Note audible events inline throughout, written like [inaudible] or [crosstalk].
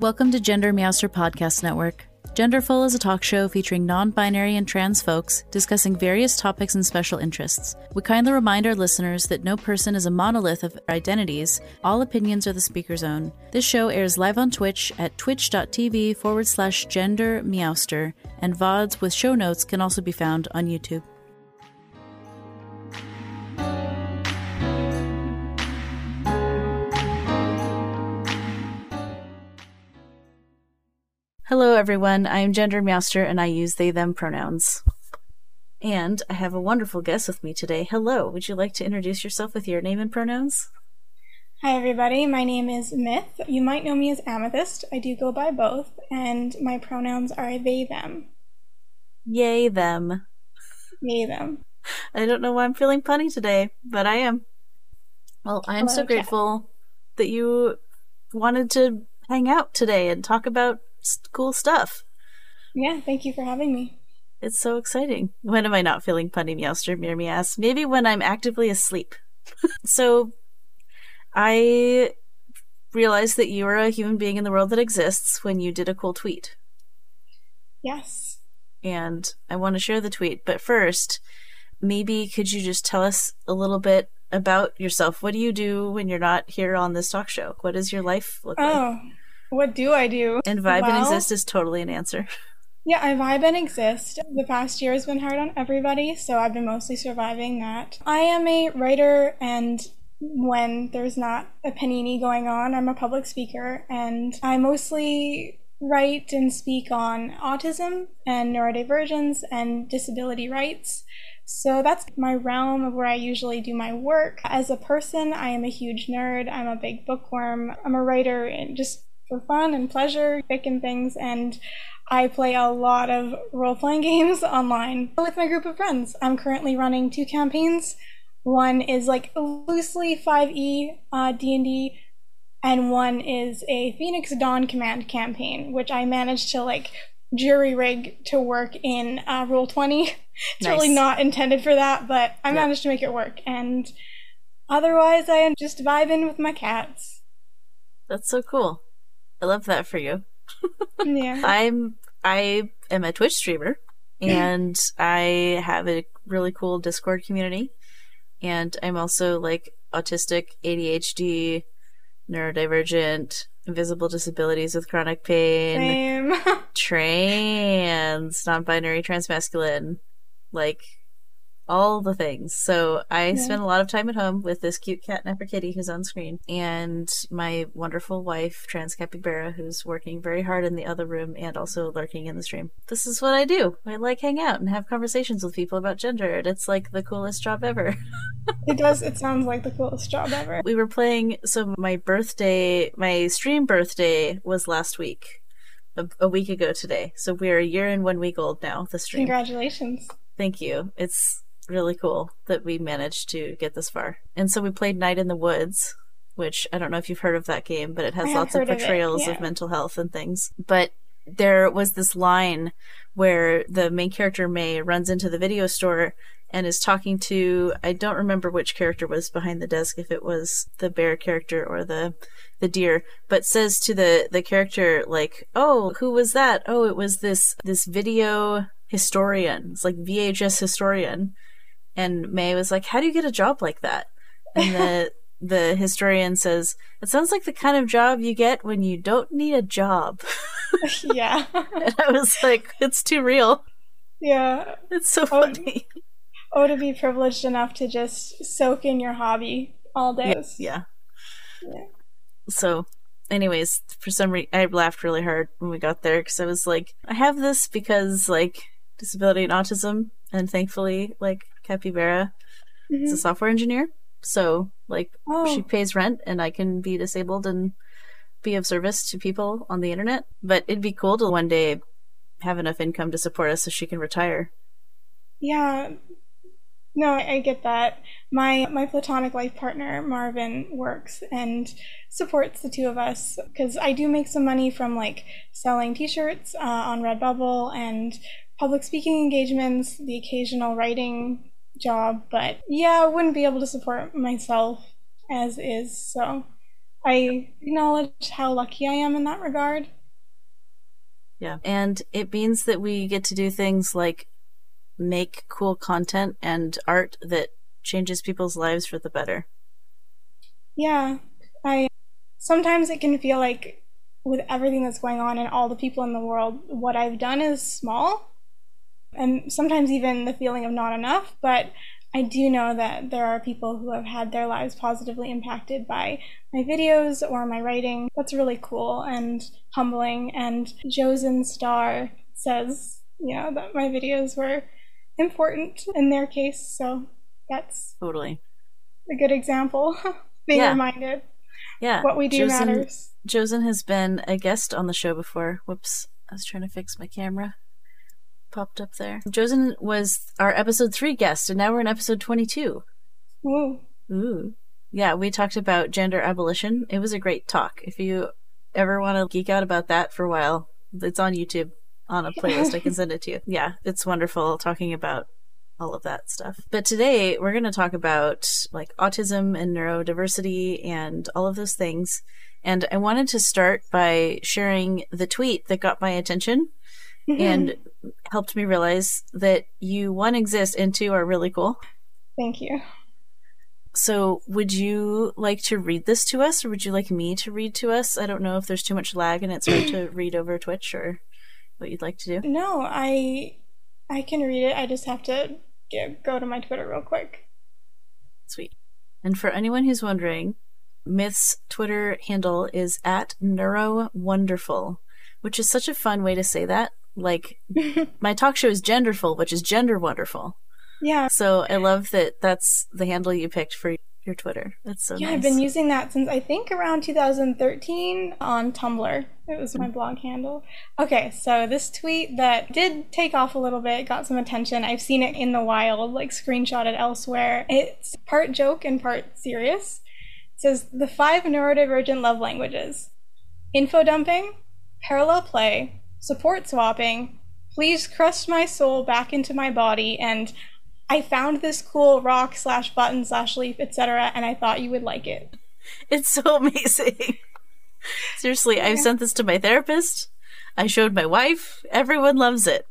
Welcome to Gender Meowster Podcast Network. Genderful is a talk show featuring non binary and trans folks discussing various topics and special interests. We kindly remind our listeners that no person is a monolith of identities, all opinions are the speaker's own. This show airs live on Twitch at twitch.tv forward slash gender meowster, and VODs with show notes can also be found on YouTube. Everyone. I am Gender Meowster and I use they them pronouns. And I have a wonderful guest with me today. Hello, would you like to introduce yourself with your name and pronouns? Hi, everybody. My name is Myth. You might know me as Amethyst. I do go by both, and my pronouns are they, them. Yay, them. They, them. I don't know why I'm feeling punny today, but I am. Well, I am Hello, so grateful that you wanted to hang out today and talk about cool stuff. Yeah, thank you for having me. It's so exciting. When am I not feeling punny meowster? Mirror me ass. Maybe when I'm actively asleep. [laughs] so, I realized that you are a human being in the world that exists when you did a cool tweet. Yes. And I want to share the tweet. But first, maybe could you just tell us a little bit about yourself? What do you do when you're not here on this talk show? What does your life look like? Oh, What do I do? And vibe and exist is totally an answer. Yeah, I vibe and exist. The past year has been hard on everybody, so I've been mostly surviving that. I am a writer, and when there's not a panini going on, I'm a public speaker, and I mostly write and speak on autism and neurodivergence and disability rights. So that's my realm of where I usually do my work. As a person, I am a huge nerd. I'm a big bookworm. I'm a writer and just for fun and pleasure, picking things, and I play a lot of role playing [laughs] games online with my group of friends. I'm currently running two campaigns. One is like loosely 5e uh, D&D, and one is a Phoenix Dawn Command campaign, which I managed to like jury rig to work in uh, Roll 20. [laughs] it's really not intended for that, but I Yep. managed to make it work. And otherwise, I am just vibing with my cats. That's so cool. I love that for you. Yeah. [laughs] I'm I am a Twitch streamer and I have a really cool Discord community and I'm also like autistic, ADHD, neurodivergent, invisible disabilities with chronic pain, Same. [laughs] trans, non-binary, transmasculine, like all the things. So I Yeah. spend a lot of time at home with this cute cat Napper Kitty who's on screen, and my wonderful wife, Trans Capybara, who's working very hard in the other room and also lurking in the stream. This is what I do. I like hang out and have conversations with people about gender, and it's like the coolest job ever. [laughs] it does. It sounds like the coolest job ever. we were playing. So my birthday, my stream birthday was last week. A, a week ago today. So we're a year and one week old now, the stream. Congratulations. Thank you. It's really cool that we managed to get this far. And so we played Night in the Woods, which I don't know if you've heard of that game, but it has lots of heard of it, portrayals of mental health and things. But there was this line where the main character Mae runs into the video store and is talking to I don't remember which character was behind the desk if it was the bear character or the the deer but says to the the character like oh who was that oh it was this this video historian it's like VHS historian and Mae was like how do you get a job like that and the [laughs] the historian says it sounds like the kind of job you get when you don't need a job [laughs] yeah. [laughs] and I was like it's too real yeah. it's so Oh, funny Oh, to be privileged enough to just soak in your hobby all day. yeah Yeah. so anyways for some reason i laughed really hard when we got there because i was like i have this because like disability and autism and thankfully like capybara is a Mhm. software engineer so like Oh. she pays rent and i can be disabled and be of service to people on the internet but it'd be cool to one day have enough income to support us so she can retire Yeah. No, I I get that. My my platonic life partner Marvin works and supports the two of us because I do make some money from like selling T-shirts uh, on Redbubble and public speaking engagements, the occasional writing job. But yeah, I wouldn't be able to support myself as is. So I acknowledge how lucky I am in that regard. Yeah. And it means that we get to do things like make cool content and art that changes people's lives for the better. Yeah. I sometimes it can feel like with everything that's going on and all the people in the world, what I've done is small. And sometimes even the feeling of not enough, but I do know that there are people who have had their lives positively impacted by my videos or my writing. That's really cool and humbling. And Josen Star says, you know, that my videos were important in their case. So that's totally a good example. [laughs] Being Yeah. reminded Yeah. what we do Josen- matters. Josen has been a guest on the show before. Whoops. I was trying to fix my camera. Popped up there. Josen was our episode 3 guest, and now we're in episode 22. Ooh. Ooh. Yeah, we talked about gender abolition. It was a great talk. If you ever want to geek out about that for a while, it's on YouTube on a playlist. I can send it to you. Yeah, it's wonderful talking about all of that stuff. But today we're going to talk about like autism and neurodiversity and all of those things. And I wanted to start by sharing the tweet that got my attention and [laughs] helped me realize that you one exist and two are really cool. Thank you. So, would you like to read this to us, or would you like me to read to us? I don't know if there's too much lag and it's hard to [clears throat] read over Twitch, or what you'd like to do. No, I I can read it. I just have to get, go to my Twitter real quick. Sweet. And for anyone who's wondering, Myth's Twitter handle is at neurowonderful, which is such a fun way to say that. Like, [laughs] my talk show is Genderful, which is gender wonderful. Yeah. So I love that that's the handle you picked for your Twitter. That's so Yeah, nice. I've been using that since I think around 2013 on Tumblr. It was my blog handle. Okay, so this tweet that did take off a little bit, got some attention. I've seen it in the wild, like screenshotted elsewhere. It's part joke and part serious. It says the five neurodivergent love languages info dumping, parallel play, support swapping, please crush my soul back into my body, and I found this cool rock slash button slash leaf, etc., and I thought you would like it. It's so [laughs] amazing. Seriously, I've sent this to my therapist. I showed my wife. Everyone loves it.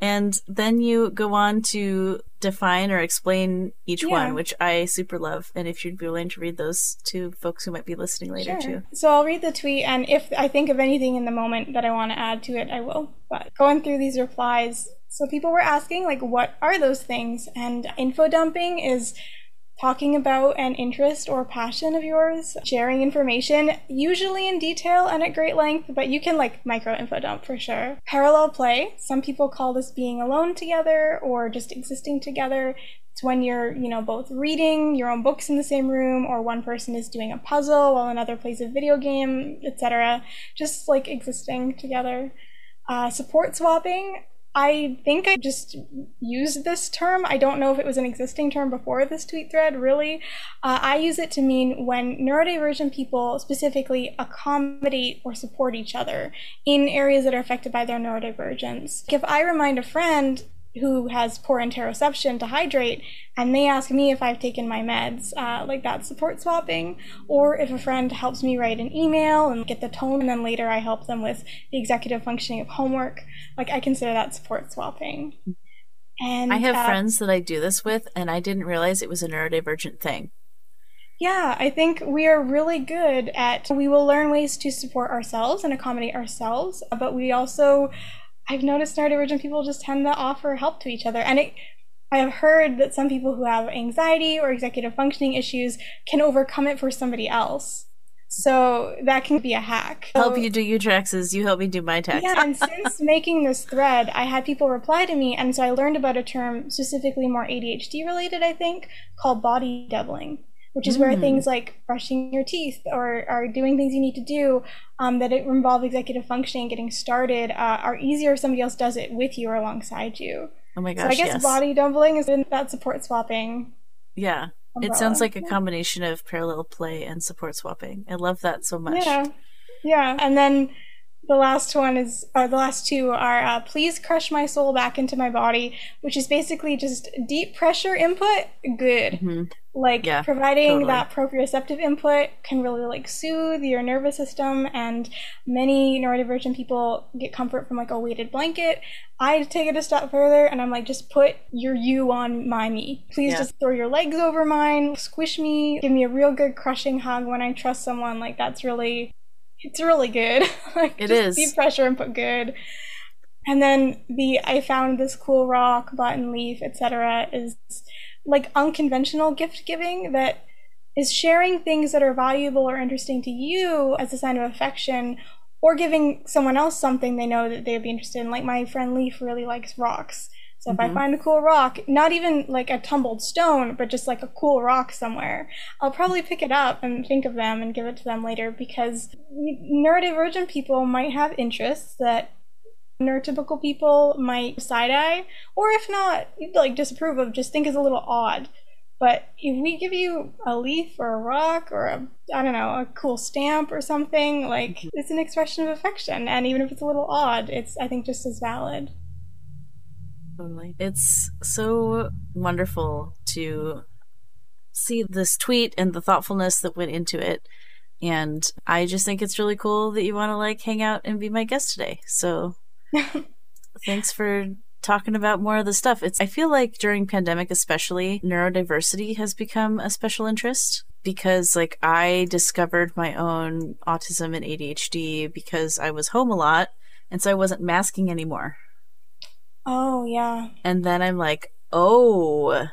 And then you go on to define or explain each Yeah. one, which I super love. And if you'd be willing to read those to folks who might be listening later too. So I'll read the tweet, and if I think of anything in the moment that I want to add to it, I will. But going through these replies, so people were asking, like, what are those things? And info dumping is talking about an interest or passion of yours, sharing information, usually in detail and at great length, but you can like micro info dump for sure. Parallel play, some people call this being alone together or just existing together. It's when you're, you know, both reading your own books in the same room or one person is doing a puzzle while another plays a video game, etc. Just like existing together. Uh, support swapping, I think I just used this term. I don't know if it was an existing term before this tweet thread, really. Uh, I use it to mean when neurodivergent people specifically accommodate or support each other in areas that are affected by their neurodivergence. If I remind a friend who has poor interoception to hydrate and they ask me if I've taken my meds, uh, like that's support swapping. Or if a friend helps me write an email and get the tone, and then later I help them with the executive functioning of homework, like I consider that support swapping. And I have uh, friends that I do this with, and I didn't realize it was a neurodivergent thing. Yeah, I think we are really good at we will learn ways to support ourselves and accommodate ourselves, but we also I've noticed neurodivergent people just tend to offer help to each other. And it I have heard that some people who have anxiety or executive functioning issues can overcome it for somebody else. So that can be a hack. Help So- you do your taxes, you help me do my taxes. yeah, and since [laughs] making this thread, I had people reply to me, and so I learned about a term specifically more ADHD related, I think, called body doubling, which is where Mm. things like brushing your teeth or, or doing things you need to do um, that it involve executive functioning, getting started, uh, are easier if somebody else does it with you or alongside you. Oh my gosh! So I guess yes. body doubling is in that support swapping. yeah. It sounds like a combination of parallel play and support swapping. I love that so much. Yeah, yeah. And then the last one is, or the last two are, uh, please crush my soul back into my body, which is basically just deep pressure input. Good. Mhm. Like Yeah, providing totally. that proprioceptive input can really like soothe your nervous system and many neurodivergent people get comfort from like a weighted blanket. I take it a step further and I'm like just put your you on my me. Please Yeah. just throw your legs over mine, squish me, give me a real good crushing hug when I trust someone. Like that's really it's really good. [laughs] like It just is. deep pressure and put good. And then the I found this cool rock, button leaf, etc. is like unconventional gift giving that is sharing things that are valuable or interesting to you as a sign of affection or giving someone else something they know that they would be interested in. Like my friend Leaf really likes rocks. So if I Mhm. find a cool rock, not even like a tumbled stone, but just like a cool rock somewhere, I'll probably pick it up and think of them and give it to them later because neurodivergent people might have interests that neurotypical people might side eye, or if not, like disapprove of, just think is a little odd. But if we give you a leaf or a rock or a, I don't know, a cool stamp or something, like mm-hmm. it's an expression of affection. And even if it's a little odd, it's, I think, just as valid. Totally. It's so wonderful to see this tweet and the thoughtfulness that went into it. And I just think it's really cool that you want to like hang out and be my guest today. So thanks for talking about more of the stuff. It's I feel like during pandemic especially neurodiversity has become a special interest because like I discovered my own autism and ADHD because I was home a lot and so I wasn't masking anymore. Oh, yeah. And then I'm like, "Oh,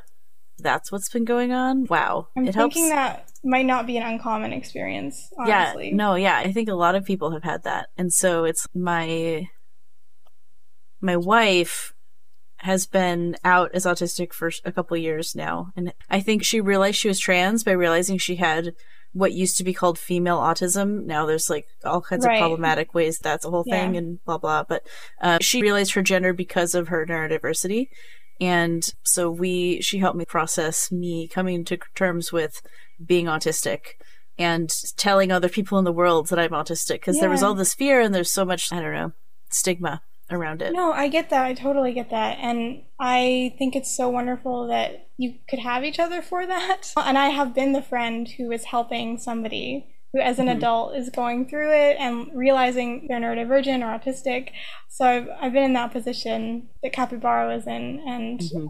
that's what's been going on." Wow. I'm it helps. thinking that might not be an uncommon experience, yeah, no, yeah, I think a lot of people have had that. And so it's my my wife has been out as autistic for a couple years now, and I think she realized she was trans by realizing she had what used to be called female autism. Now there's like all kinds Right. of problematic ways that's a whole thing and blah blah. But uh, she realized her gender because of her neurodiversity, and so we she helped me process me coming to terms with being autistic and telling other people in the world that I'm autistic because there was all this fear and there's so much I don't know stigma around it. No, I get that. I totally get that. And I think it's so wonderful that you could have each other for that. [laughs] And I have been the friend who is helping somebody who, as an Mhm. adult, is going through it and realizing they're neurodivergent or autistic. So I've, I've been in that position that Capybara was in. And Mhm.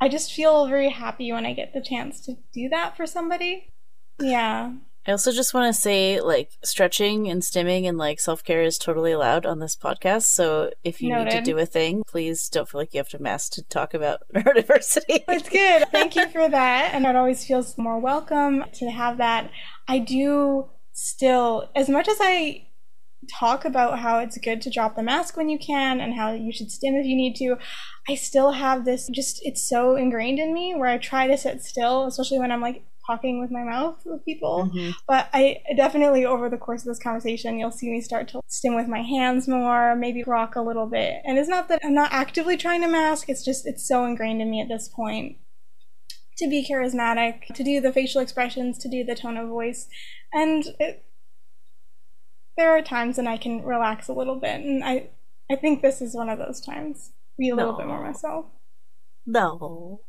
I just feel very happy when I get the chance to do that for somebody. Yeah. I also just want to say, like, stretching and stimming and like self care is totally allowed on this podcast. So if you need to do a thing, please don't feel like you have to mask to talk about [laughs] neurodiversity. It's good. Thank you for that. And it always feels more welcome to have that. I do still, as much as I talk about how it's good to drop the mask when you can and how you should stim if you need to, I still have this just, it's so ingrained in me where I try to sit still, especially when I'm like talking with my mouth with people. Mhm. But I definitely, over the course of this conversation, you'll see me start to stim with my hands more, maybe rock a little bit. And it's not that I'm not actively trying to mask, it's just, it's so ingrained in me at this point to be charismatic, to do the facial expressions, to do the tone of voice. And it, there are times when I can relax a little bit. And I, I think this is one of those times. Be a little bit more myself. No.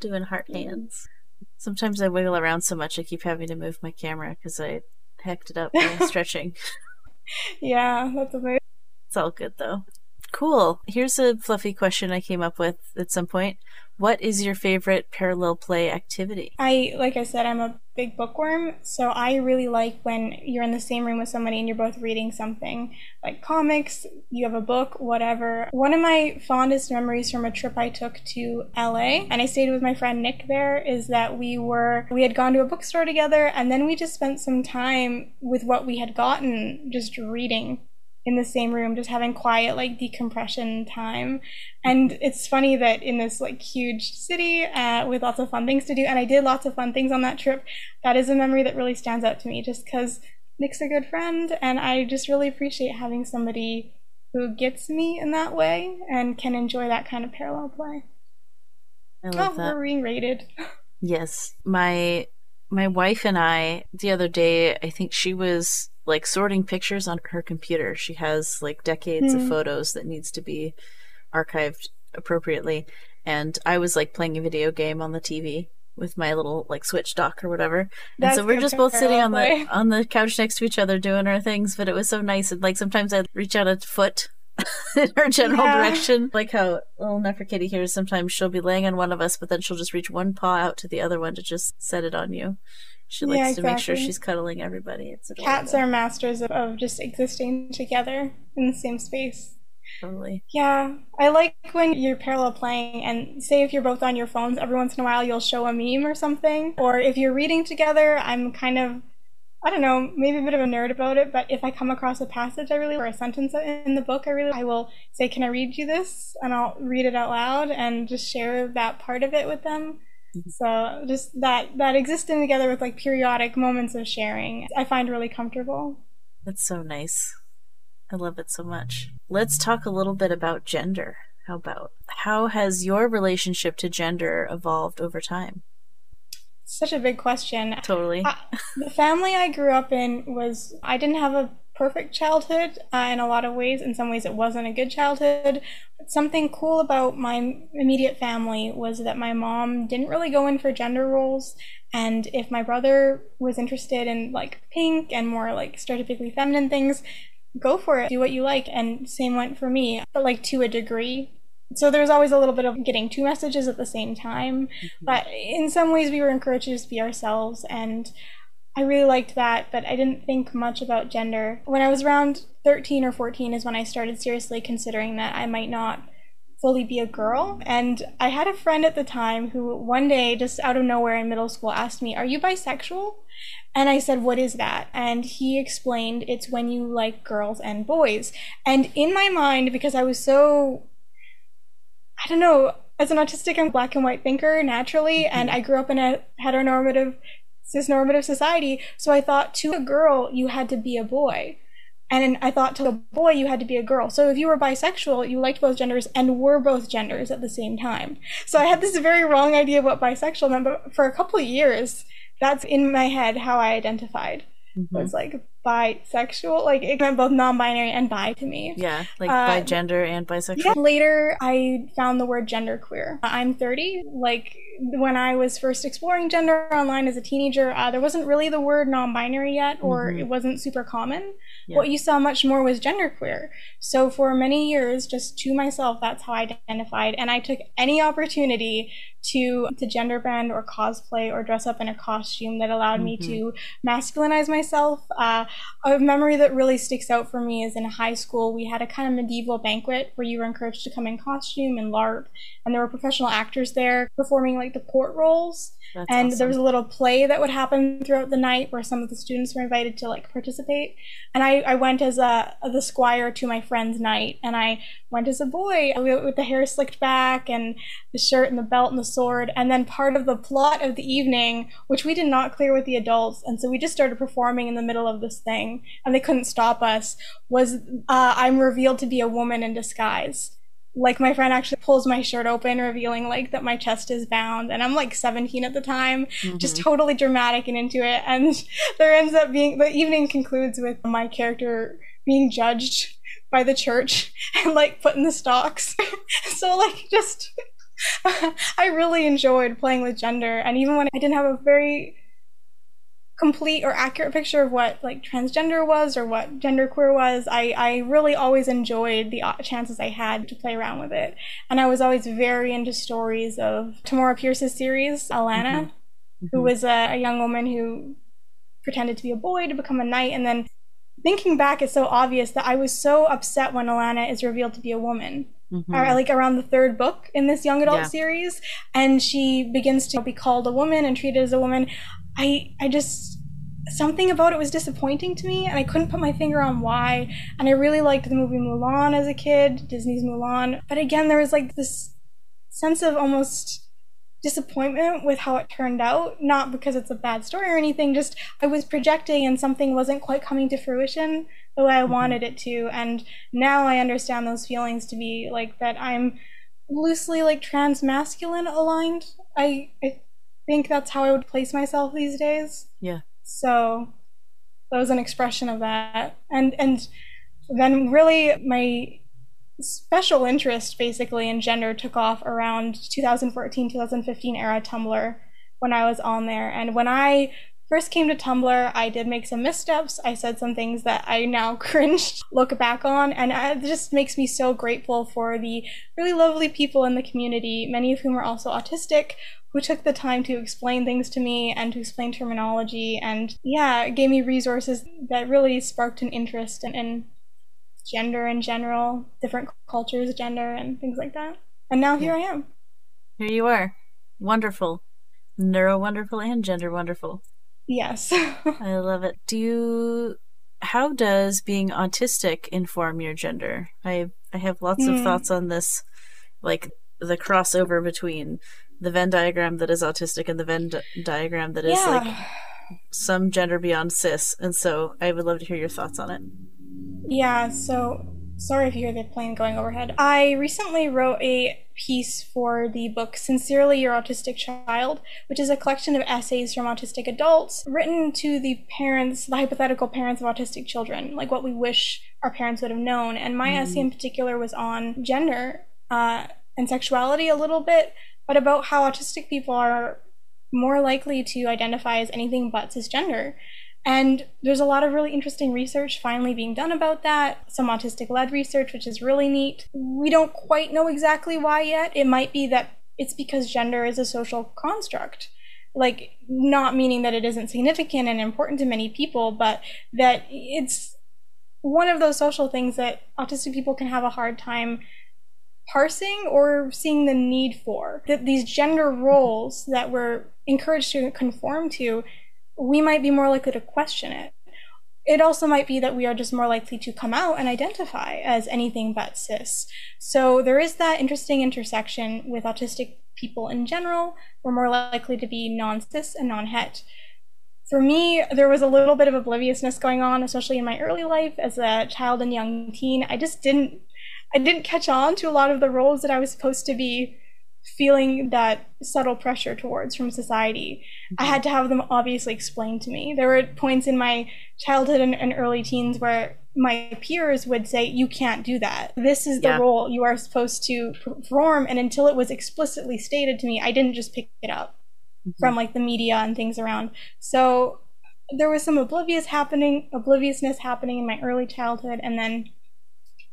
Doing heart hands. Sometimes I wiggle around so much I keep having to move my camera because I hecked it up by [laughs] stretching. Yeah, that's a very It's all good though. Cool. Here's a fluffy question I came up with at some point. What is your favorite parallel play activity? I like I said, I'm a big bookworm, so I really like when you're in the same room with somebody and you're both reading something like comics, you have a book, whatever. One of my fondest memories from a trip I took to LA and I stayed with my friend Nick there is that we were we had gone to a bookstore together and then we just spent some time with what we had gotten just reading in the same room just having quiet like decompression time and it's funny that in this like huge city uh, with lots of fun things to do and i did lots of fun things on that trip that is a memory that really stands out to me just because nick's a good friend and i just really appreciate having somebody who gets me in that way and can enjoy that kind of parallel play I oh love that. we're being rated Yes. My my wife and I the other day, I think she was like sorting pictures on her computer. She has like decades of Hmm. photos that needs to be archived appropriately. And I was like playing a video game on the TV with my little like switch dock or whatever. And That's so we're just both sitting on the on the couch next to each other doing our things, but it was so nice and like sometimes I'd reach out a foot [laughs] in her general Yeah. direction. Like how little Neferkitty here sometimes she'll be laying on one of us, but then she'll just reach one paw out to the other one to just set it on you. She likes Yeah, to make sure she's cuddling everybody. It's adorable. Cats are masters of, of just existing together in the same space. totally. Yeah, I like when you're parallel playing, and say if you're both on your phones, every once in a while you'll show a meme or something. Or if you're reading together, I'm kind of, I don't know, maybe a bit of a nerd about it, but if I come across a passage I really, or a sentence in the book I really, I will say, Can I read you this? And I'll read it out loud and just share that part of it with them. So just that that existing together with like periodic moments of sharing, I find really comfortable. That's so nice. I love it so much. Let's talk a little bit about gender. How about how has your relationship to gender evolved over time? Such a big question. Totally. Uh, the family I grew up in was I didn't have a perfect childhood uh, in a lot of ways. In some ways, it wasn't a good childhood. But something cool about my immediate family was that my mom didn't really go in for gender roles. And if my brother was interested in like pink and more like stereotypically feminine things, go for it. Do what you like. And same went for me, but like to a degree. So there was always a little bit of getting two messages at the same time. But in some ways, we were encouraged to just be ourselves, and I really liked that. But I didn't think much about gender. When I was around 13 or 14 is when I started seriously considering that I might not fully be a girl. And I had a friend at the time who one day, just out of nowhere in middle school, asked me, Are you bisexual? And I said, What is that? And he explained it's when you like girls and boys. And in my mind, because I was so I don't know, as an autistic and black and white thinker naturally, and I grew up in a heteronormative, cisnormative society, so I thought to a girl, you had to be a boy. And I thought to a boy, you had to be a girl. So if you were bisexual, you liked both genders and were both genders at the same time. So I had this very wrong idea of what bisexual meant, but for a couple of years, that's in my head how I identified. Mhm. Was like bisexual, like it meant both non-binary and bi to me. Yeah, like Uh, by gender and bisexual. Yeah. Later, I found the word genderqueer. I'm 30. Like when I was first exploring gender online as a teenager, uh, there wasn't really the word non-binary yet, or Mhm. it wasn't super common. Yeah. What you saw much more was genderqueer. So for many years, just to myself, that's how I identified, and I took any opportunity to to gender bend or cosplay or dress up in a costume that allowed me Mhm. to masculinize myself. Uh, a memory that really sticks out for me is in high school, we had a kind of medieval banquet where you were encouraged to come in costume and LARP, and there were professional actors there performing like the court roles. That's and awesome. there was a little play that would happen throughout the knight where some of the students were invited to like participate. And I, I went as a the squire to my friend's night, and I went as a boy with the hair slicked back and the shirt and the belt and the sword. And then part of the plot of the evening, which we did not clear with the adults, and so we just started performing in the middle of this thing, and they couldn't stop us. Was uh, I'm revealed to be a woman in disguise like my friend actually pulls my shirt open revealing like that my chest is bound and i'm like 17 at the time just Mhm. totally dramatic and into it and [laughs] there ends up being the evening concludes with my character being judged by the church [laughs] and like put in the stocks [laughs] so like just [laughs] i really enjoyed playing with gender and even when i didn't have a very complete or accurate picture of what like transgender was or what genderqueer was i i really always enjoyed the chances i had to play around with it and i was always very into stories of tamora pierce's series alanna who Mhm. was a, a young woman who pretended to be a boy to become a knight and then thinking back it's so obvious that i was so upset when alanna is revealed to be a woman Mhm. or like around the third book in this young adult Yeah. series and she begins to be called a woman and treated as a woman i i just something about it was disappointing to me and i couldn't put my finger on why and i really liked the movie mulan as a kid disney's mulan but again there was like this sense of almost disappointment with how it turned out not because it's a bad story or anything just i was projecting and something wasn't quite coming to fruition the way i Mhm. wanted it to and now i understand those feelings to be like that i'm loosely like trans masculine aligned i i think that's how i would place myself these days Yeah. so that was an expression of that and and then really my special interest basically in gender took off around 2014 2015 era tumblr when I was on there. And when I first came to Tumblr, I did make some missteps. I said some things that I now [laughs] cringe look back on, and it just makes me so grateful for the really lovely people in the community, many of whom are also autistic, who took the time to explain things to me and to explain terminology, and yeah, gave me resources that really sparked an interest in, in gender in general, different cultures, gender, and things like that. And now here I am. Here you are. Wonderful. Neuro wonderful and gender wonderful. Yes. [laughs] I love it. Do you how does being autistic inform your gender? I I have lots mm. of hmm. thoughts on this like the crossover between the Venn diagram that is autistic and the Venn di- diagram that is yeah. like some gender beyond cis. And so I would love to hear your thoughts on it. Yeah, so sorry if you hear the plane going overhead. I recently wrote a piece for the book Sincerely Your Autistic Child, which is a collection of essays from autistic adults written to the parents, the hypothetical parents of autistic children, like what we wish our parents would have known. And my mm. essay in particular was on gender uh, and sexuality a little bit, but about how autistic people are more likely to identify as anything but cisgender. And there's a lot of really interesting research finally being done about that, some autistic led research, which is really neat. We don't quite know exactly why yet. It might be that it's because gender is a social construct. Like, not meaning that it isn't significant and important to many people, but that it's one of those social things that autistic people can have a hard time parsing or seeing the need for. That these gender roles that we're encouraged to conform to we might be more likely to question it. It also might be that we are just more likely to come out and identify as anything but cis. So there is that interesting intersection with autistic people in general. We're more likely to be non cis and non het. For me, there was a little bit of obliviousness going on, especially in my early life as a child and young teen. I just didn't I didn't catch on to a lot of the roles that I was supposed to be feeling that subtle pressure towards from society. Mm-hmm. I had to have them obviously explained to me. There were points in my childhood and, and, early teens where my peers would say, You can't do that. This is the yeah. role you are supposed to perform. And until it was explicitly stated to me, I didn't just pick it up mm-hmm. from like the media and things around. So there was some oblivious happening, obliviousness happening in my early childhood. And then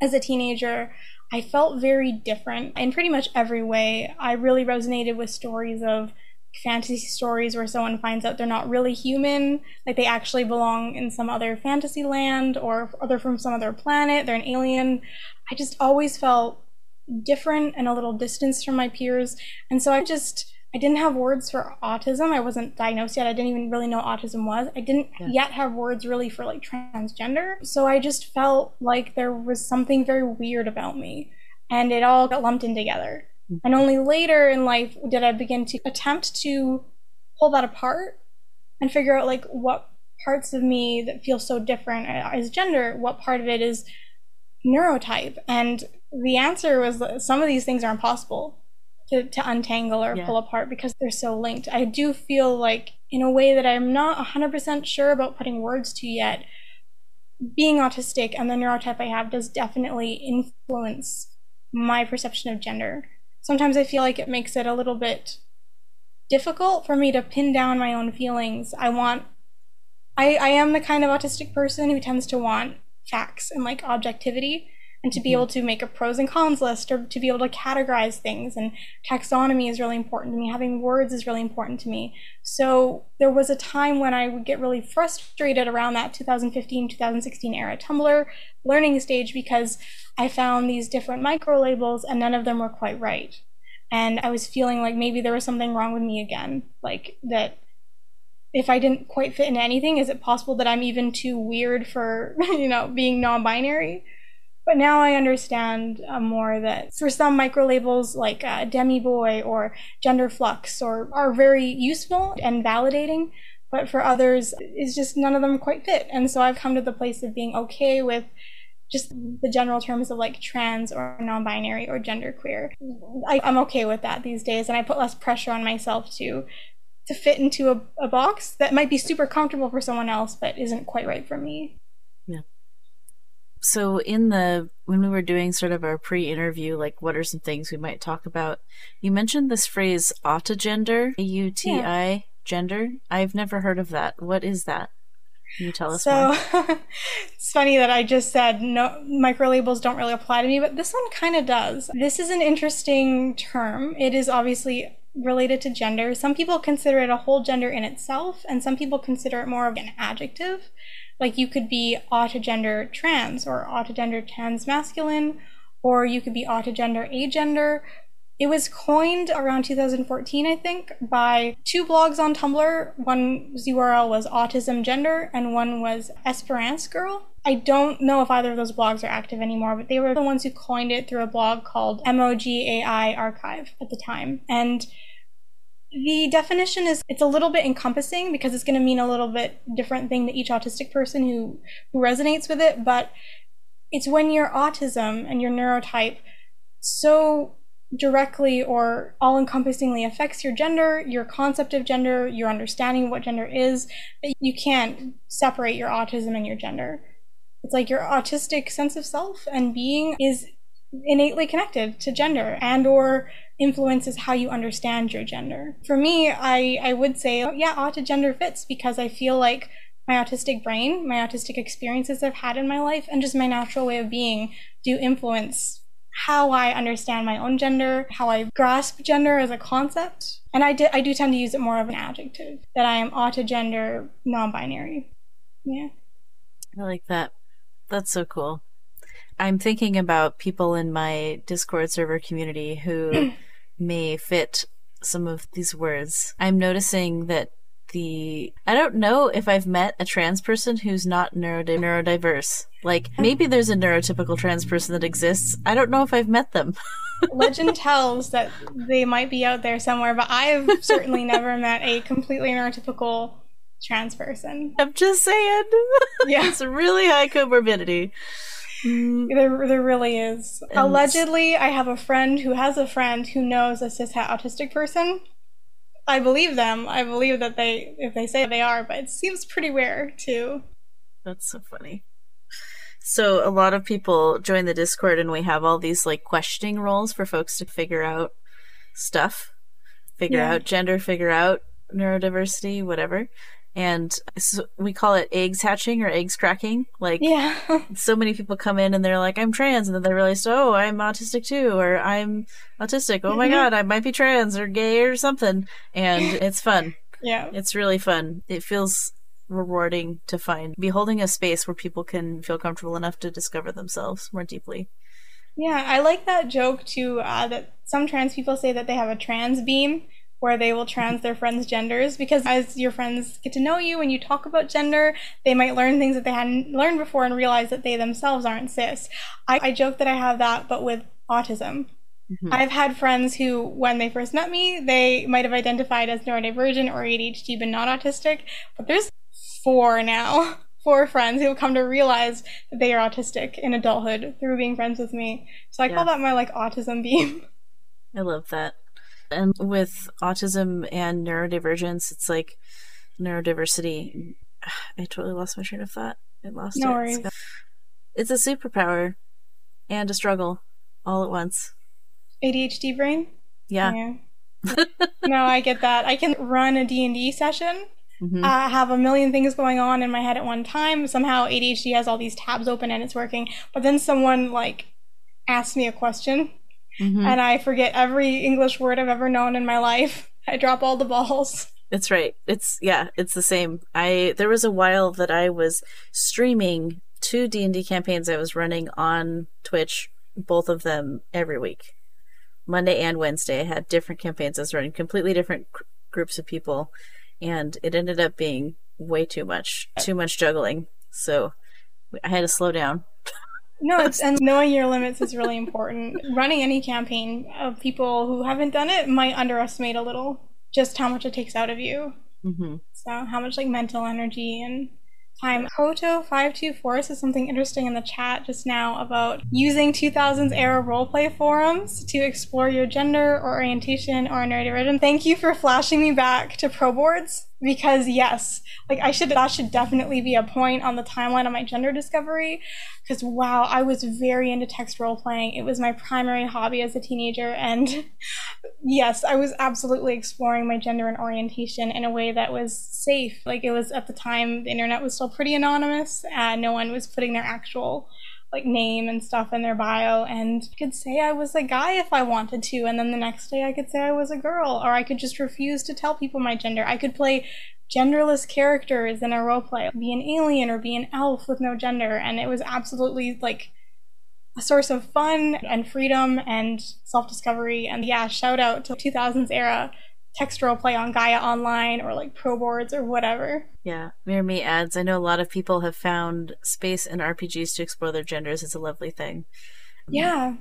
as a teenager, I felt very different in pretty much every way. I really resonated with stories of fantasy stories where someone finds out they're not really human, like they actually belong in some other fantasy land or they're from some other planet, they're an alien. I just always felt different and a little distanced from my peers. And so I just I didn't have words for autism. I wasn't diagnosed yet. I didn't even really know what autism was. I didn't yeah. yet have words really for like transgender. So I just felt like there was something very weird about me. And it all got lumped in together. Mm-hmm. And only later in life did I begin to attempt to pull that apart and figure out like what parts of me that feel so different as gender, what part of it is neurotype. And the answer was that some of these things are impossible to, to untangle or yeah. pull apart because they're so linked. I do feel like, in a way that I'm not 100% sure about putting words to yet, being autistic and the neurotype I have does definitely influence my perception of gender. Sometimes I feel like it makes it a little bit difficult for me to pin down my own feelings. I want I, I am the kind of autistic person who tends to want facts and like objectivity and to be mm-hmm. able to make a pros and cons list or to be able to categorize things and taxonomy is really important to me having words is really important to me so there was a time when i would get really frustrated around that 2015 2016 era tumblr learning stage because i found these different micro labels and none of them were quite right and i was feeling like maybe there was something wrong with me again like that if I didn't quite fit into anything, is it possible that I'm even too weird for, [laughs] you know, being non binary? But now I understand uh, more that for some micro labels like uh, Demi Boy or Gender Flux or are very useful and validating, but for others, it's just none of them quite fit. And so I've come to the place of being okay with just the general terms of like trans or non-binary or genderqueer. I, I'm okay with that these days, and I put less pressure on myself to to fit into a, a box that might be super comfortable for someone else, but isn't quite right for me. Yeah. So in the when we were doing sort of our pre-interview, like what are some things we might talk about? You mentioned this phrase autigender, A U T I gender. I've never heard of that. What is that? Can you tell us so, [laughs] it's funny that I just said no micro labels don't really apply to me, but this one kind of does. This is an interesting term. It is obviously related to gender. Some people consider it a whole gender in itself, and some people consider it more of an adjective. Like you could be autigender trans or autigender trans masculine, or you could be autigender agender. It was coined around 2014, I think, by two blogs on Tumblr. One's URL was Autism Gender, and one was Esperance Girl. I don't know if either of those blogs are active anymore, but they were the ones who coined it through a blog called MOGAI Archive at the time. And the definition is it's a little bit encompassing because it's going to mean a little bit different thing to each autistic person who who resonates with it, but it's when your autism and your neurotype so directly or all encompassingly affects your gender, your concept of gender, your understanding of what gender is, that you can't separate your autism and your gender. It's like your autistic sense of self and being is innately connected to gender and or influences how you understand your gender. For me, I, I would say, oh, yeah, autigender fits because I feel like my autistic brain, my autistic experiences I've had in my life, and just my natural way of being do influence how I understand my own gender, how I grasp gender as a concept. And I, do, I do tend to use it more of an adjective, that I am autigender, non binary. Yeah. I like that. That's so cool. I'm thinking about people in my Discord server community who [clears throat] may fit some of these words. I'm noticing that the I don't know if I've met a trans person who's not neurodi- neurodiverse. Like maybe there's a neurotypical trans person that exists. I don't know if I've met them. [laughs] Legend tells that they might be out there somewhere, but I've certainly never met a completely neurotypical trans person. I'm just saying. [laughs] Yeah. it's a really high comorbidity. Mm. There, there really is. And Allegedly, I have a friend who has a friend who knows a cishet autistic person. I believe them. I believe that they, if they say they are, but it seems pretty rare too. That's so funny. So a lot of people join the Discord, and we have all these like questioning roles for folks to figure out stuff, figure yeah. out gender, figure out neurodiversity, whatever and so we call it eggs hatching or eggs cracking. Like, yeah, [laughs] so many people come in and they're like, "I'm trans," and then they realize, "Oh, I'm autistic too," or "I'm autistic." Oh mm-hmm. my god, I might be trans or gay or something, and [laughs] it's fun. yeah, it's really fun. It feels rewarding to find be holding a space where people can feel comfortable enough to discover themselves more deeply. Yeah, I like that joke too. Uh, that some trans people say that they have a trans beam, where they will trans their friends' genders because as your friends get to know you and you talk about gender, they might learn things that they hadn't learned before and realize that they themselves aren't cis. I, I joke that I have that, but with autism. Mm-hmm. I've had friends who, when they first met me, they might have identified as neurodivergent or ADHD but not autistic, but there's four now. [laughs] Four friends who have come to realize that they are autistic in adulthood through being friends with me. So I yeah. call that my like autism beam. I love that. And with autism and neurodivergence, it's like neurodiversity. I totally lost my train of thought. I lost no it. Worries. It's a superpower and a struggle all at once. ADHD brain? Yeah. yeah. no, I get that. I can run a D&D session Mm-hmm. I have a million things going on in my head at one time. Somehow ADHD has all these tabs open and it's working. But then someone like asks me a question mm-hmm. and I forget every English word I've ever known in my life. [laughs] I drop all the balls. That's right. It's yeah, it's the same. I there was a while that I was streaming two D&D campaigns I was running on Twitch, both of them every week. Monday and Wednesday I had different campaigns I was running, completely different cr- groups of people, and it ended up being way too much, too much juggling. So I had to slow down. No, it's, and knowing your limits is really important. Running any campaign of people who haven't done it might underestimate a little just how much it takes out of you. Mm-hmm. So, how much like mental energy and time. Koto524 says something interesting in the chat just now about using 2000s era roleplay forums to explore your gender or orientation or neurodivergence. Thank you for flashing me back to pro boards because yes, like I should that should definitely be a point on the timeline of my gender discovery because wow, I was very into text role playing. It was my primary hobby as a teenager and [laughs] yes, I was absolutely exploring my gender and orientation in a way that was safe. Like it was at the time the internet was still pretty anonymous and no one was putting their actual like name and stuff in their bio and could say I was a guy if I wanted to and then the next day I could say I was a girl or I could just refuse to tell people my gender. I could play genderless characters in a role play, be an alien or be an elf with no gender and it was absolutely like a source of fun and freedom and self-discovery and yeah, shout out to 2000s era text role play on Gaia Online or like pro boards or whatever. Yeah. Mirror Me adds, I know a lot of people have found space in RPGs to explore their genders. It's a lovely thing. Yeah.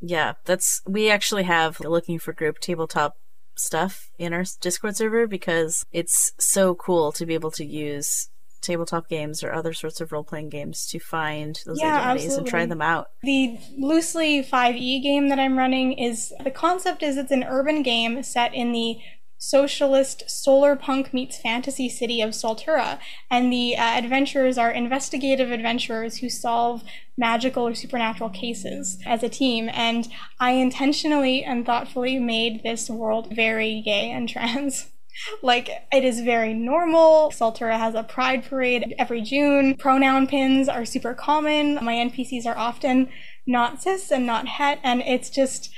Yeah. That's, we actually have looking for group tabletop stuff in our Discord server because it's so cool to be able to use tabletop games or other sorts of role playing games to find those Yeah, identities and try them out. The loosely 5e game that I'm running is the concept is it's an urban game set in the socialist solar punk meets fantasy city of Soltura, and the uh, adventurers are investigative adventurers who solve magical or supernatural cases as a team. And I intentionally and thoughtfully made this world very gay and trans. [laughs] Like, it is very normal. Saltura has a pride parade every June. Pronoun pins are super common. My NPCs are often not cis and not het, and it's just,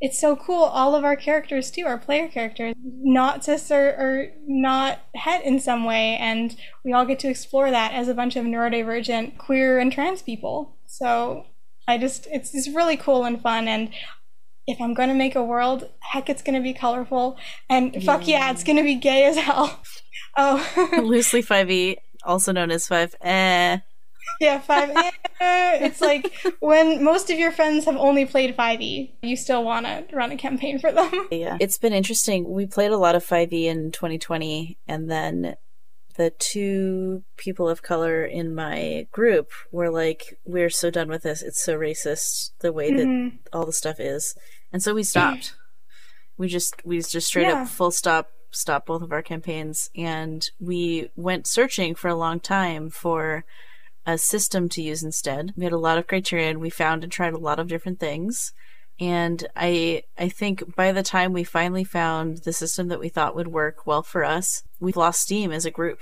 it's so cool. All of our characters, too, our player characters, not cis or, or not het in some way, and we all get to explore that as a bunch of neurodivergent queer and trans people. So, I just, it's just really cool and fun, and if I'm going to make a world, heck, it's going to be colorful. And fuck yeah, it's going to be gay as hell. [laughs] Oh, [laughs] Loosely 5e, also known as 5 eh. yeah, 5 eh, It's like when most of your friends have only played 5e, you still want to run a campaign for them. [laughs] Yeah. It's been interesting. We played a lot of 5e in 2020, and then the two people of color in my group were like, We're so done with this. It's so racist the way that Mhm. all the stuff is. And so we stopped. we just, we just straight Yeah. up full stop, stopped both of our campaigns. And we went searching for a long time for a system to use instead. We had a lot of criteria and we found and tried a lot of different things. And I I think by the time we finally found the system that we thought would work well for us, we lost steam as a group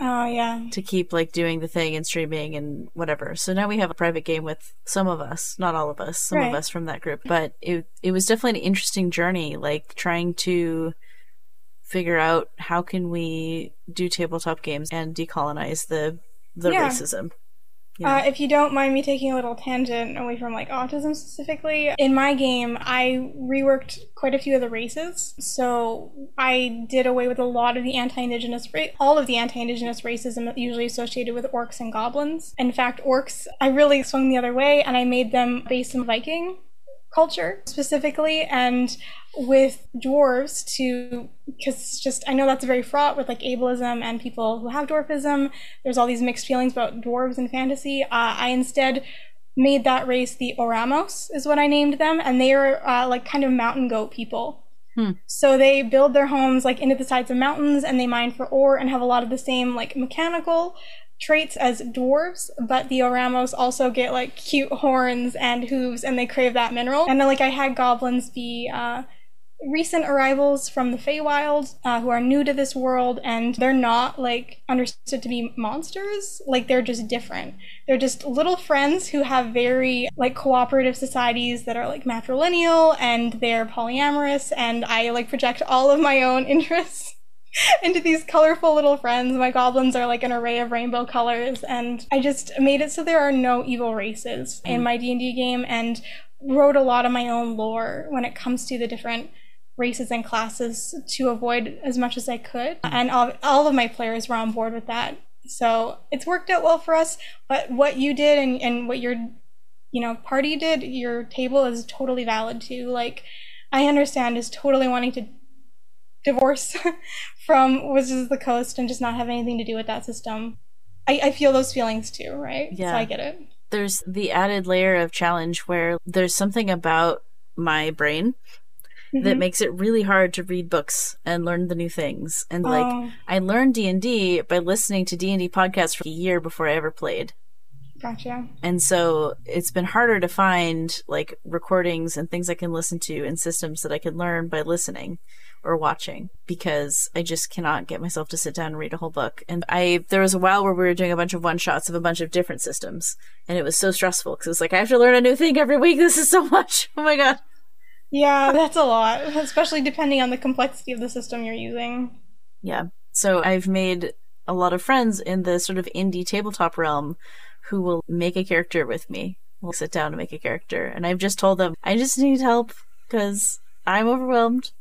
Oh, yeah. to keep like doing the thing and streaming and whatever. So now we have a private game with some of us, not all of us, some of us from that group. But it it was definitely an interesting journey, like trying to figure out how can we do tabletop games and decolonize the the Yeah. racism. You know? Uh, if you don't mind me taking a little tangent away from like autism specifically, in my game, I reworked quite a few of the races. So I did away with a lot of the anti-indigenous, ra- all of the anti-indigenous racism usually associated with orcs and goblins. In fact, orcs, I really swung the other way, and I made them based in Viking culture specifically and with dwarves to because just i know that's very fraught with like ableism and people who have dwarfism. There's all these mixed feelings about dwarves and fantasy. Uh, i instead made that race the oramos is what i named them and they are uh, like kind of mountain goat people. So they build their homes like into the sides of mountains and they mine for ore and have a lot of the same like mechanical traits as dwarves, but the Oramos also get like cute horns and hooves and they crave that mineral. And then like I had goblins be uh recent arrivals from the Feywild uh, who are new to this world and they're not like understood to be monsters. Like they're just different. They're just little friends who have very like cooperative societies that are like matrilineal and they're polyamorous and i like project all of my own [laughs] interests [laughs] into these colorful little friends. My goblins are like an array of rainbow colors, and I just made it so there are no evil races in mm. my D and D game, and wrote a lot of my own lore when it comes to the different races and classes to avoid as much as I could. Mm. And all, all of my players were on board with that, so it's worked out well for us. But what you did and and what your you know party did, your table is totally valid too. Like I understand is totally wanting to divorce [laughs] from Wizards of the Coast and just not have anything to do with that system. I, I feel those feelings too, right? Yeah. So I get it. there's the added layer of challenge where there's something about my brain that mm-hmm. makes it really hard to read books and learn the new things. And like Oh. I learned D&D by listening to D&D podcasts for a year before I ever played. Gotcha. And so it's been harder to find like recordings and things I can listen to and systems that I can learn by listening or watching because I just cannot get myself to sit down and read a whole book. And I there was a while where we were doing a bunch of one shots of a bunch of different systems and it was so stressful because it was like I have to learn a new thing every week. [laughs] This is so much. Oh my god. Yeah, that's a lot, especially depending on the complexity of the system you're using. Yeah. So I've made a lot of friends in the sort of indie tabletop realm who will make a character with me. We'll sit down and make a character. And I've just told them, I just need help because I'm overwhelmed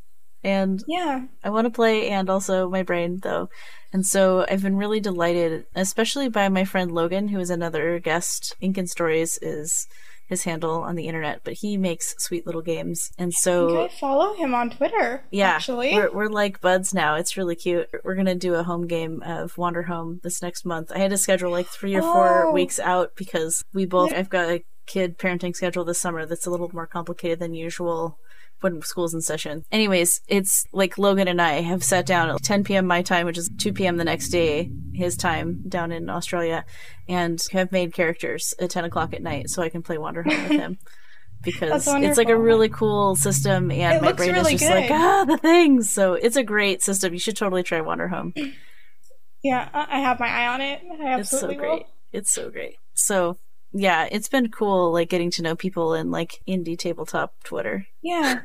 and Yeah. I want to play and also my brain though. And so I've been really delighted, especially by my friend Logan, who is another guest. Incan Stories is his handle on the internet, but he makes sweet little games. And so follow him on Twitter. yeah, actually. we're we're like buds now. It's really cute. We're gonna do a home game of Wander Home this next month. I had to schedule like three or four oh. weeks out because we both. I've got a kid parenting schedule this summer that's a little more complicated than usual when school's in session. Anyways, it's like Logan and I have sat down at 10 p.m. my time, which is 2 p.m. the next day, his time down in Australia, and have made characters at 10 o'clock at night so I can play Wander Home with [laughs] him. Because it's like a really cool system, and It my brain really is just like ah the things. So it's a great system. You should totally try Wander Home. yeah, I have my eye on it. I It's so absolutely great. will. It's so great. So yeah, it's been cool like getting to know people in like indie tabletop Twitter. Yeah.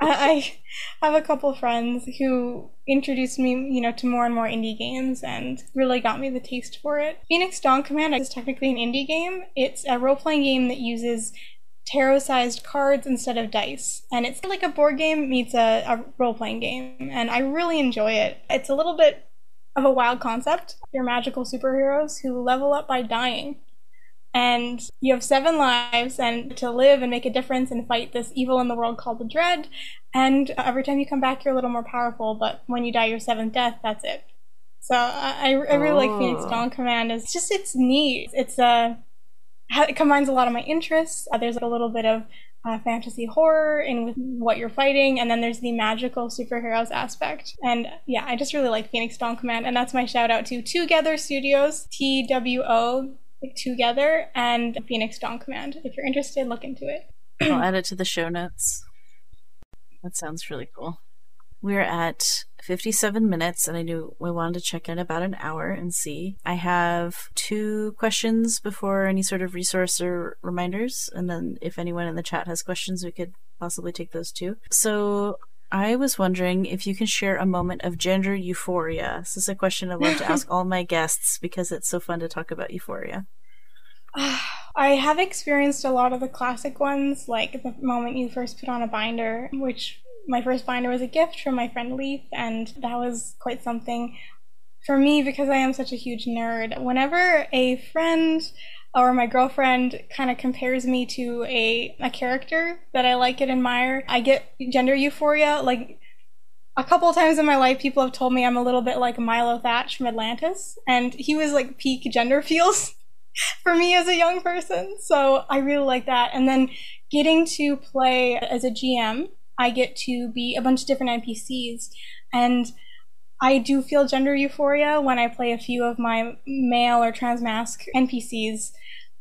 I, have a couple friends who introduced me, you know, to more and more indie games and really got me the taste for it. Phoenix Dawn Command is technically an indie game. It's a role-playing game that uses tarot-sized cards instead of dice. And it's like a board game meets a, a role-playing game. And I really enjoy it. It's a little bit of a wild concept. You're magical superheroes who level up by dying and you have seven lives and to live and make a difference and fight this evil in the world called the dread. And every time you come back you're a little more powerful but when you die your seventh death that's it. So i, I really like phoenix Oh. dawn command. It's just it's neat. It's uh ha- it combines a lot of my interests. Uh, there's a little bit of uh, fantasy horror in with what you're fighting and then there's the magical superheroes aspect. And yeah i just really like phoenix dawn command and that's my shout out to Twogether studios t-w-o like together and phoenix dawn command if you're interested look into it [clears throat] I'll add it to the show notes. That sounds really cool. We're at 57 minutes, and I knew we wanted to check in about an hour and see. I have two questions before any sort of resource or reminders, and then if anyone in the chat has questions, we could possibly take those too. So, I was wondering if you can share a moment of gender euphoria. This is a question I love to ask all my guests because it's so fun to talk about euphoria. [sighs] I have experienced a lot of the classic ones, like the moment you first put on a binder, which my first binder was a gift from my friend Leaf, and that was quite something for me because I am such a huge nerd. Whenever a friend or my girlfriend kind of compares me to a, a character that I like and admire, I get gender euphoria. Like a couple of times in my life, people have told me I'm a little bit like Milo Thatch from Atlantis, and he was like peak gender feels [laughs] for me as a young person. So I really like that. And then getting to play as a GM, I get to be a bunch of different NPCs. And I do feel gender euphoria when I play a few of my male or transmasc NPCs.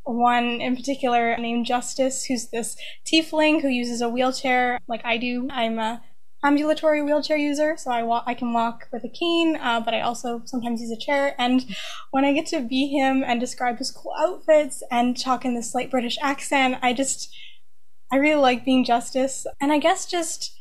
One in particular named Justice, who's this tiefling who uses a wheelchair like I do. I'm a ambulatory wheelchair user, so I walk, I can walk with a cane, uh, but I also sometimes use a chair. And when I get to be him and describe his cool outfits and talk in this slight British accent, I just I really like being Justice. And I guess just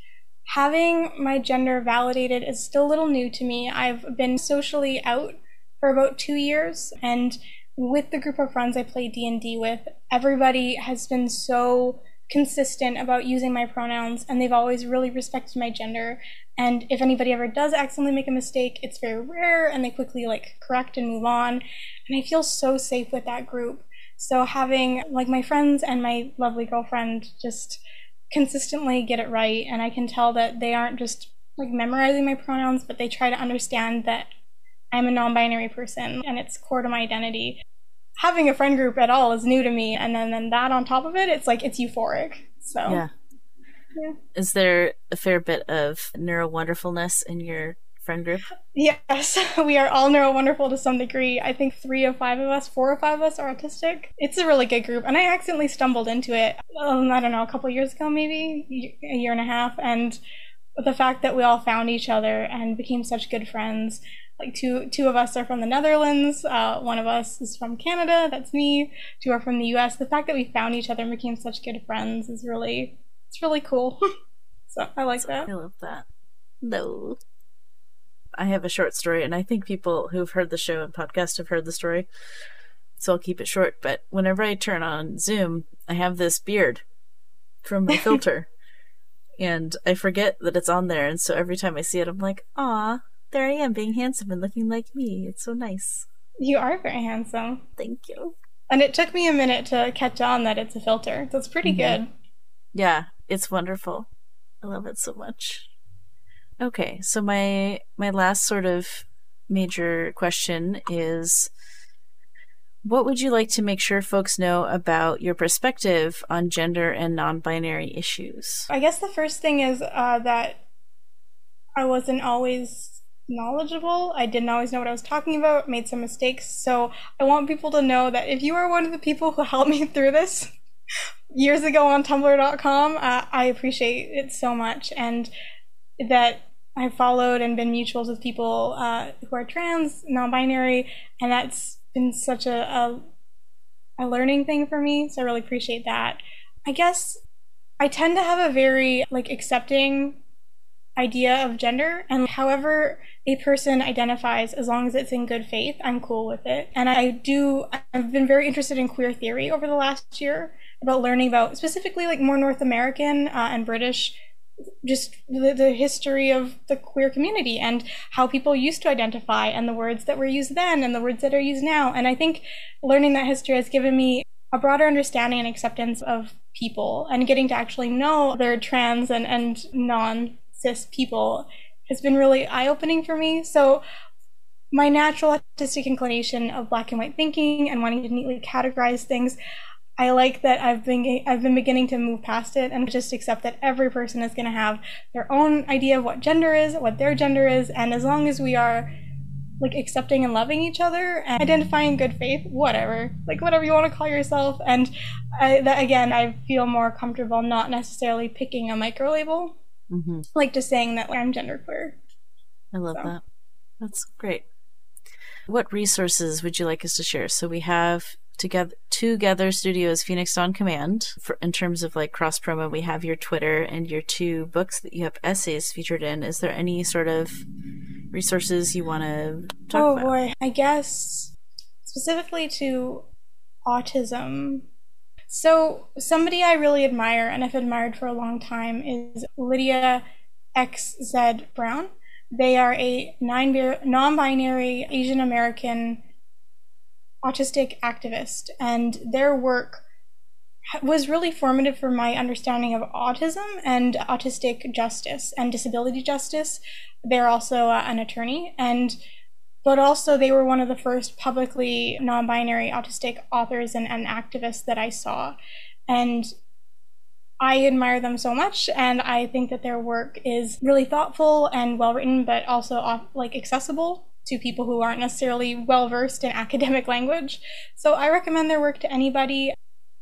having my gender validated is still a little new to me. I've been socially out for about two years, and with the group of friends I play D and D with, everybody has been so consistent about using my pronouns and they've always really respected my gender. And if anybody ever does accidentally make a mistake it's very rare and they quickly like correct and move on. And i feel so safe with that group. So having like my friends and my lovely girlfriend just consistently get it right and i can tell that they aren't just like memorizing my pronouns but they try to understand that i'm a non-binary person and it's core to my identity having a friend group at all is new to me and then, then that on top of it it's like it's euphoric so Yeah. Yeah. Is there a fair bit of neuro wonderfulness in your friend group? Yes, [laughs] we are all neuro wonderful to some degree. I think three of five of us, four or five of us are autistic. It's a really good group, and I accidentally stumbled into it. Um, I don't know, a couple years ago, maybe a year and a half, and the fact that we all found each other and became such good friends. Like two, two of us are from the Netherlands. Uh, one of us is from Canada. That's me. Two are from the U.S. The fact that we found each other and became such good friends is really, it's really cool. [laughs] so I like that. I love that. No. I have a short story, and I think people who've heard the show and podcast have heard the story, so I'll keep it short. But whenever I turn on Zoom, I have this beard from my [laughs] filter, and I forget that it's on there, and so every time I see it, I'm like, "Ah, there I am, being handsome and looking like me. It's so nice." You are very handsome. Thank you. And it took me a minute to catch on that it's a filter. That's pretty mm-hmm. good. Yeah, it's wonderful. I love it so much. Okay, so my my last sort of major question is what would you like to make sure folks know about your perspective on gender and non-binary issues? I guess the first thing is uh, that I wasn't always knowledgeable. I didn't always know what I was talking about, made some mistakes. So I want people to know that if you are one of the people who [laughs] helped me through this [laughs] years ago on Tumblr.com, uh, I appreciate it so much. And that I've followed and been mutuals with people uh, who are trans, non-binary, and that's been such a, a a learning thing for me. So I really appreciate that. I guess I tend to have a very like accepting idea of gender and however a person identifies as long as it's in good faith i'm cool with it and i do i've been very interested in queer theory over the last year about learning about specifically like more north american uh, and british just the, the history of the queer community and how people used to identify and the words that were used then and the words that are used now. And I think learning that history has given me a broader understanding and acceptance of people and getting to actually know they're trans and, and non cis people has been really eye opening for me. So my natural autistic inclination of black and white thinking and wanting to neatly categorize things I like that I've been I've been beginning to move past it and just accept that every person is going to have their own idea of what gender is, what their gender is, and as long as we are like accepting and loving each other and identifying good faith, whatever, like whatever you want to call yourself, and I, that again, I feel more comfortable not necessarily picking a micro label, mm-hmm. like just saying that like, I'm genderqueer. I love so. that. That's great. What resources would you like us to share? So we have together Twogether studios phoenix dawn command for in terms of like cross promo we have your twitter and your two books that you have essays featured in is there any sort of resources you want to talk oh about? Oh boy i guess specifically to autism so somebody i really admire and i've admired for a long time is lydia xz brown they are a non-binary asian american autistic activist, and their work was really formative for my understanding of autism and autistic justice and disability justice. They're also uh, an attorney, and but also they were one of the first publicly non-binary autistic authors and, and activists that I saw, and I admire them so much, and I think that their work is really thoughtful and well written, but also like accessible to people who aren't necessarily well versed in [laughs] academic language. So I recommend their work to anybody.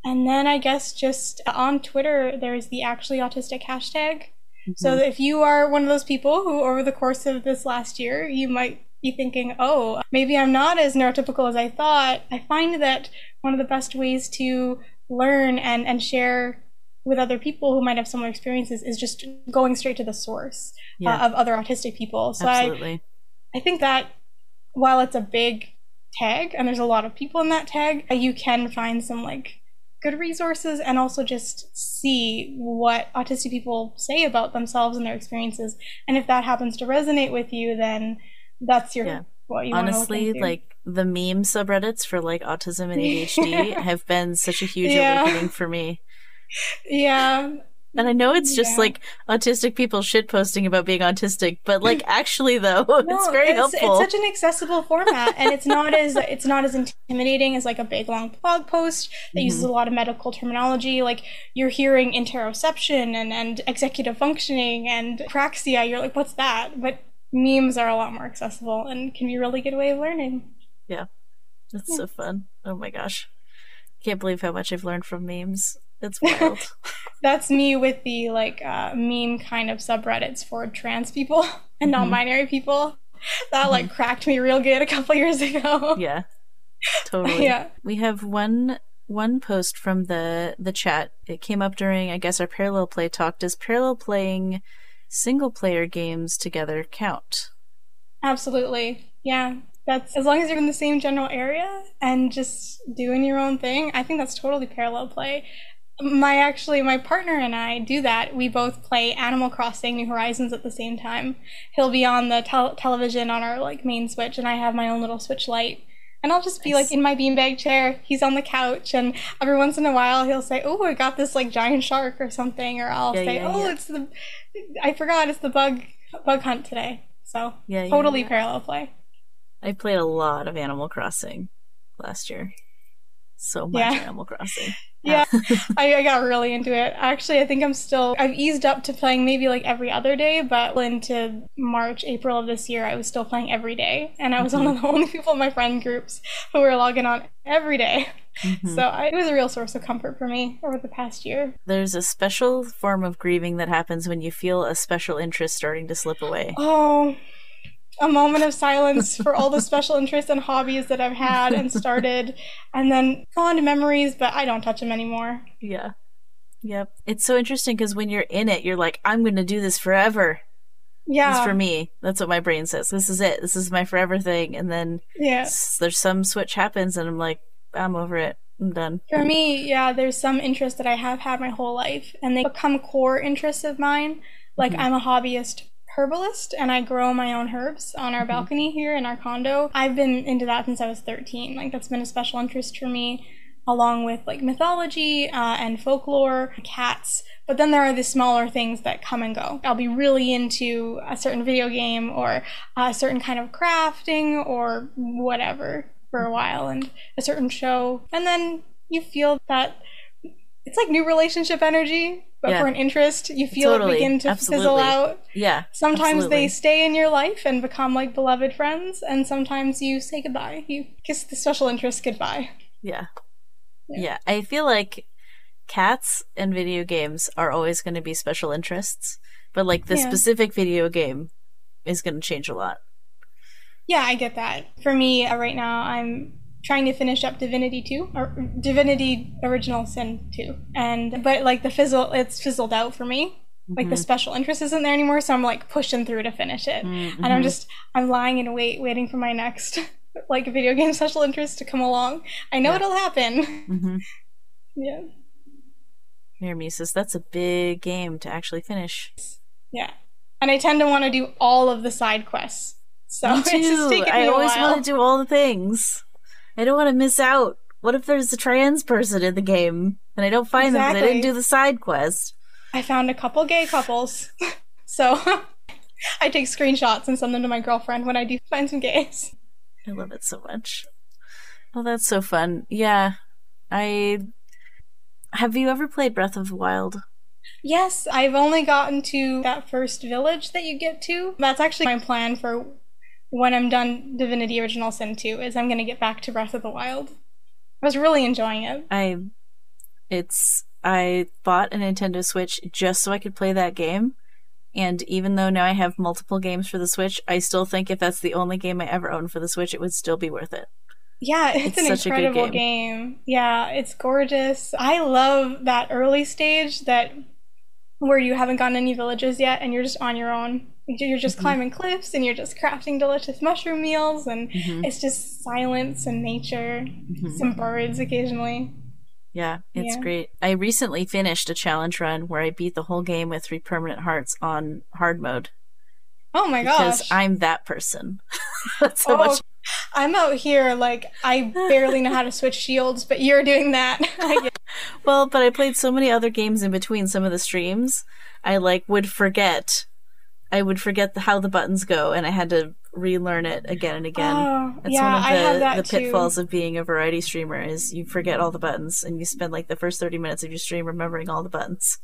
And then I guess just on Twitter, there's the actually autistic hashtag. Mm-hmm. So if you are one of those people who, over the course of this last year, you might be thinking, oh, maybe I'm not as neurotypical as I thought, I find that one of the best ways to learn and, and share with other people who might have similar experiences is just going straight to the source yeah. uh, of other autistic people. So Absolutely. I, I think that while it's a big tag and there's a lot of people in that tag, you can find some like good resources and also just see what autistic people say about themselves and their experiences. And if that happens to resonate with you, then that's your yeah. what you honestly like the meme subreddits for like autism and ADHD [laughs] have been such a huge yeah. awakening for me. Yeah. And I know it's just Yeah. like autistic people shit posting about being autistic, but like [clears throat] actually though, [laughs] it's very it's, helpful. It's such an accessible format, and it's not as [laughs] it's not as intimidating as like a big long blog post that uses Mm-hmm. a lot of medical terminology. Like you're hearing interoception and and executive functioning and praxia. You're like, what's that? But memes are a lot more accessible and can be a really good way of learning. Yeah, It's so fun. Oh my gosh. Can't believe how much I've learned from memes. It's [laughs] wild. That's me with the like uh, meme kind of subreddits for trans people [laughs] and Mm-hmm. non-binary people. That like cracked me real good a couple [laughs] years ago. yeah. Totally. Yeah. We have one one post from the the chat. It came up during I guess our parallel play talk. Does parallel playing single player games together count? Absolutely. Yeah. That's as long as you're in the same general area and just doing your own thing, I think that's totally parallel play. My actually my partner and I do that. We both play Animal Crossing New Horizons at the same time. He'll be on the tel- television on our like main switch and I have my own little switch light. And I'll just be Nice. like in my beanbag chair, he's on the couch and every once in a while he'll say, "Oh, I got this like giant shark or something," or I'll Yeah, say, yeah, "Oh, yeah. it's the I forgot it's the bug bug hunt today." So, Yeah, yeah, totally yeah. parallel play. I played a lot of Animal Crossing last year. So much Yeah. Animal Crossing. [laughs] Yeah, [laughs] I, I got really into it. Actually, I think I'm still, I've eased up to playing maybe like every other day, but into March, April of this year, I was still playing every day. And I was one of mm-hmm. the [laughs] only people in my friend groups who were logging on every day. Mhm. So I, it was a real source of comfort for me over the past year. There's a special form of grieving that happens when you feel a special interest starting to slip away. Oh, a moment of silence for all the special interests and hobbies that I've had and started, and then fond memories, but I don't touch them anymore. Yeah. Yep. It's so interesting because when you're in it, you're like, I'm going to do this forever. Yeah. for me. That's what my brain says. This is it. This is my forever thing. And then yeah. s- there's some switch happens, and I'm like, I'm over it. I'm done. For me, yeah, there's some interests that I have had my whole life, and they become core interests of mine. Like, I'm a hobbyist herbalist, and I grow my own herbs on our balcony here in our condo. I've been into that since I was 13. Like, that's been a special interest for me, along with like mythology uh, and folklore, cats. But then there are the smaller things that come and go. I'll be really into a certain video game or a certain kind of crafting or whatever for a while and a certain show. And then you feel that it's like new relationship energy, but Yeah. for an interest, you feel Totally. it begin to Absolutely. fizzle out. Yeah. Sometimes absolutely. they stay in your life and become like beloved friends, and sometimes you say goodbye. You kiss the special interest goodbye. Yeah. Yeah. Yeah. I feel like cats and video games are always going to be special interests, but like the Yeah. specific video game is going to change a lot. Yeah, I get that. For me, uh, right now, I'm trying to finish up Divinity 2 or Divinity Original Sin 2. And but like the fizzle it's fizzled out for me. Like the special interest isn't there anymore, so I'm like pushing through to finish it. And I'm just I'm lying in wait waiting for my next [laughs] like video game special interest to come along. I know Yeah. it'll happen. Mm-hmm. [laughs] yeah. Here, that's a big game to actually finish. Yeah. And I tend to want to do all of the side quests. So Me [laughs] too. I always want to do all the things. I don't want to miss out. What if there's a trans person in the game and I don't find them because I didn't do the side quest? I found a couple gay couples. [laughs] so [laughs] I take screenshots and send them to my girlfriend when I do find some gays. I love it so much. Oh, that's so fun. Yeah. I. Have you ever played Breath of the Wild? Yes, I've only gotten to that first village that you get to. That's actually my plan for when I'm done Divinity Original Sin 2 is I'm going to get back to Breath of the Wild. I was really enjoying it. I. It's. I bought a Nintendo Switch just so I could play that game. And even though now I have multiple games for the Switch, I still think if that's the only game I ever own for the Switch, it would still be worth it. Yeah, it's, It's an such a good incredible game. game. Yeah, it's gorgeous. I love that early stage that where you haven't gotten any villages yet and you're just on your own. You're just Mhm. climbing cliffs and you're just crafting delicious mushroom meals and Mhm. it's just silence and nature, Mhm. some birds occasionally. Yeah, it's Yeah. great. I recently finished a challenge run where I beat the whole game with three permanent hearts on hard mode Oh my because gosh. I'm that person. [laughs] That's how Oh, much. I'm out here like I barely know how to switch shields, but you're doing that. [laughs] Well, but I played so many other games in between some of the streams. I like would forget. I would forget the, how the buttons go, and I had to relearn it again and again. Oh, That's yeah, one of I have the, that the too. pitfalls of being a variety streamer is you forget all the buttons and you spend like the first 30 minutes of your stream remembering all the buttons.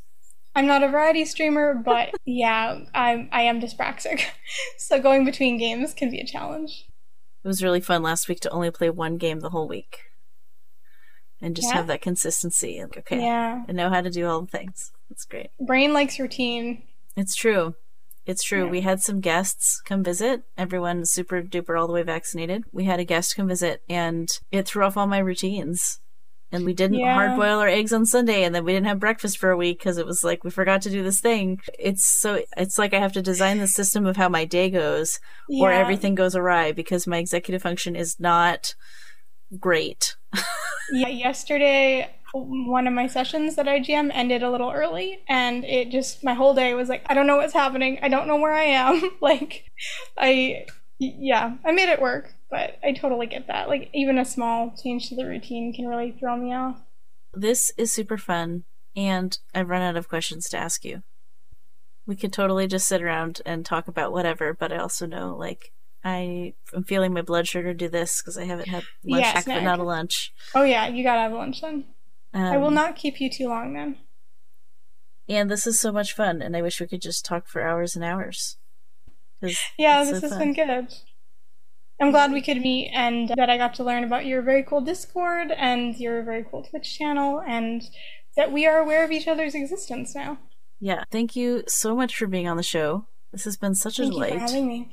I'm not a variety streamer, but [laughs] yeah, I'm I am dyspraxic, [laughs] so going between games can be a challenge. It was really fun last week to only play one game the whole week. And just Yeah. have that consistency. Like, okay, Yeah, I know how to do all the things. That's great. brain likes routine. It's true. It's true. Yeah. We had some guests come visit. Everyone super duper all the way vaccinated. We had a guest come visit and it threw off all my routines. And we didn't Yeah. hard boil our eggs on Sunday and then we didn't have breakfast for a week because it was like we forgot to do this thing. It's so it's like I have to design the system of how my day goes or everything goes awry because my executive function is not great. [laughs] Yeah, yesterday one of my sessions that I GM ended a little early, and it just my whole day was like, I don't know what's happening. I don't know where I am. [laughs] like, I yeah, I made it work, but I totally get that. Like, even a small change to the routine can really throw me off. This is super fun and I've run out of questions to ask you. We could totally just sit around and talk about whatever, but I also know like I am feeling my blood sugar do this because I haven't had lunch Yeah, but not a lunch. Oh yeah, you gotta have lunch then. Um, I will not keep you too long then. And this is so much fun, and I wish we could just talk for hours and hours. Yeah, this so has fun. been good. I'm glad we could meet and that I got to learn about your very cool Discord and your very cool Twitch channel and that we are aware of each other's existence now. Yeah, thank you so much for being on the show. This has been such a Thank you for delight. having me.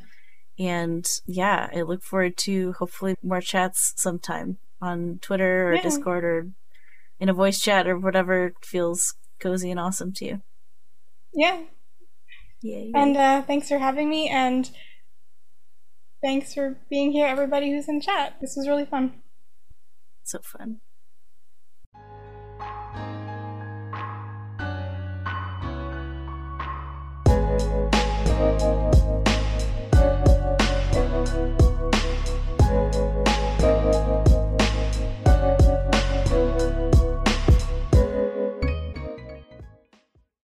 And yeah, I look forward to hopefully more chats sometime on Twitter or Yeah. Discord or in a voice chat or whatever feels cozy and awesome to you. Yeah, Yay. and uh, thanks for having me and thanks for being here, everybody who's in chat. This was really fun. so fun.